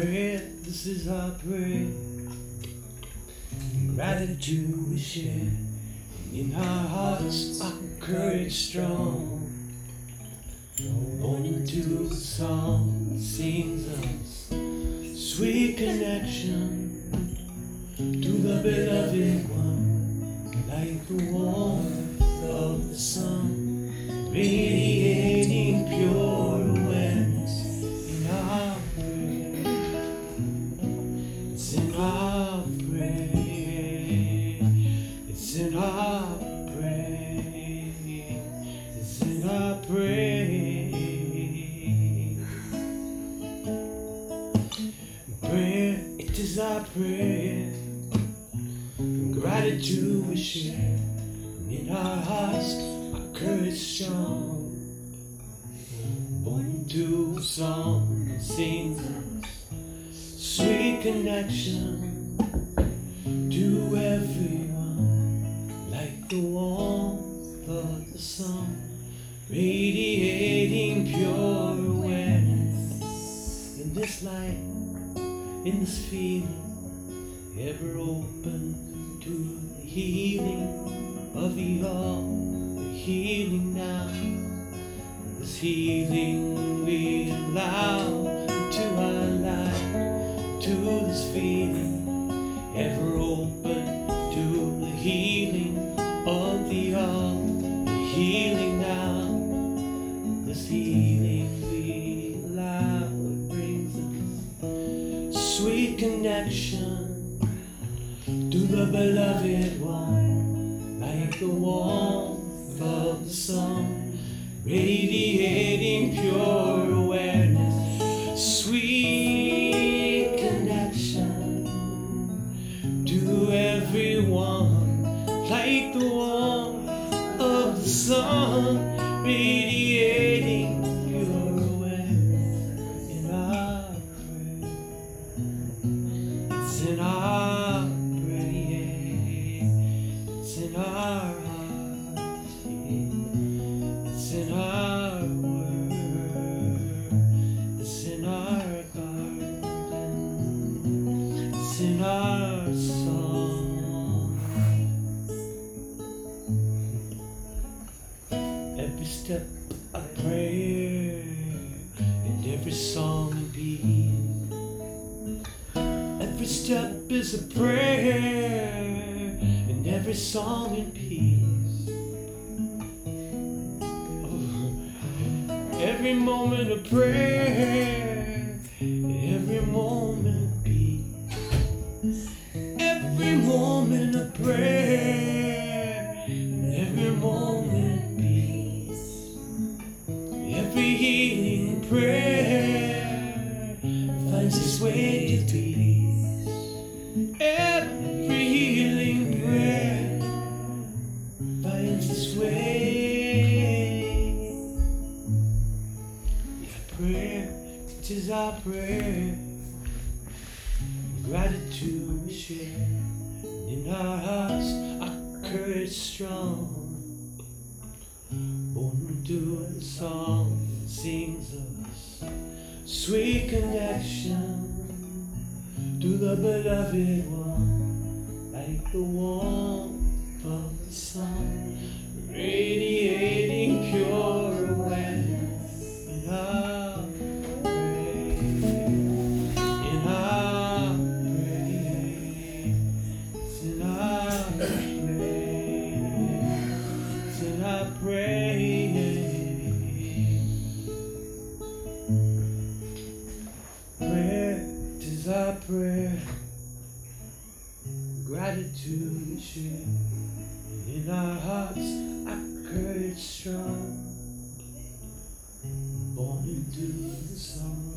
this is our prayer. Gratitude we share. In our hearts, our courage strong. Born into a song sings us sweet connection is our prayer. Gratitude we share. In our hearts, our courage strong. Born to a song that sings sweet connection to everyone, like the warmth of the sun, radiating pure awareness in this light, in this feeling, ever open to the healing of the all, the healing now. This healing we allow into our life, to this feeling, ever open to the healing of the all, the healing now. This healing sweet connection to the beloved one, like the warmth of the sun radiating pure Step a prayer and every song a beat. Every step is a prayer and every song in peace. Oh, every moment a prayer, every moment peace. Every moment a prayer, prayer finds its way to peace. Every healing prayer finds its way. Yeah, prayer, is our prayer. Gratitude we share. In our hearts, our courage strong. Born to the song sings us sweet connection to the beloved one, like the warmth of the sun, radiating Gratitude. In our hearts, our courage strong. Born into the song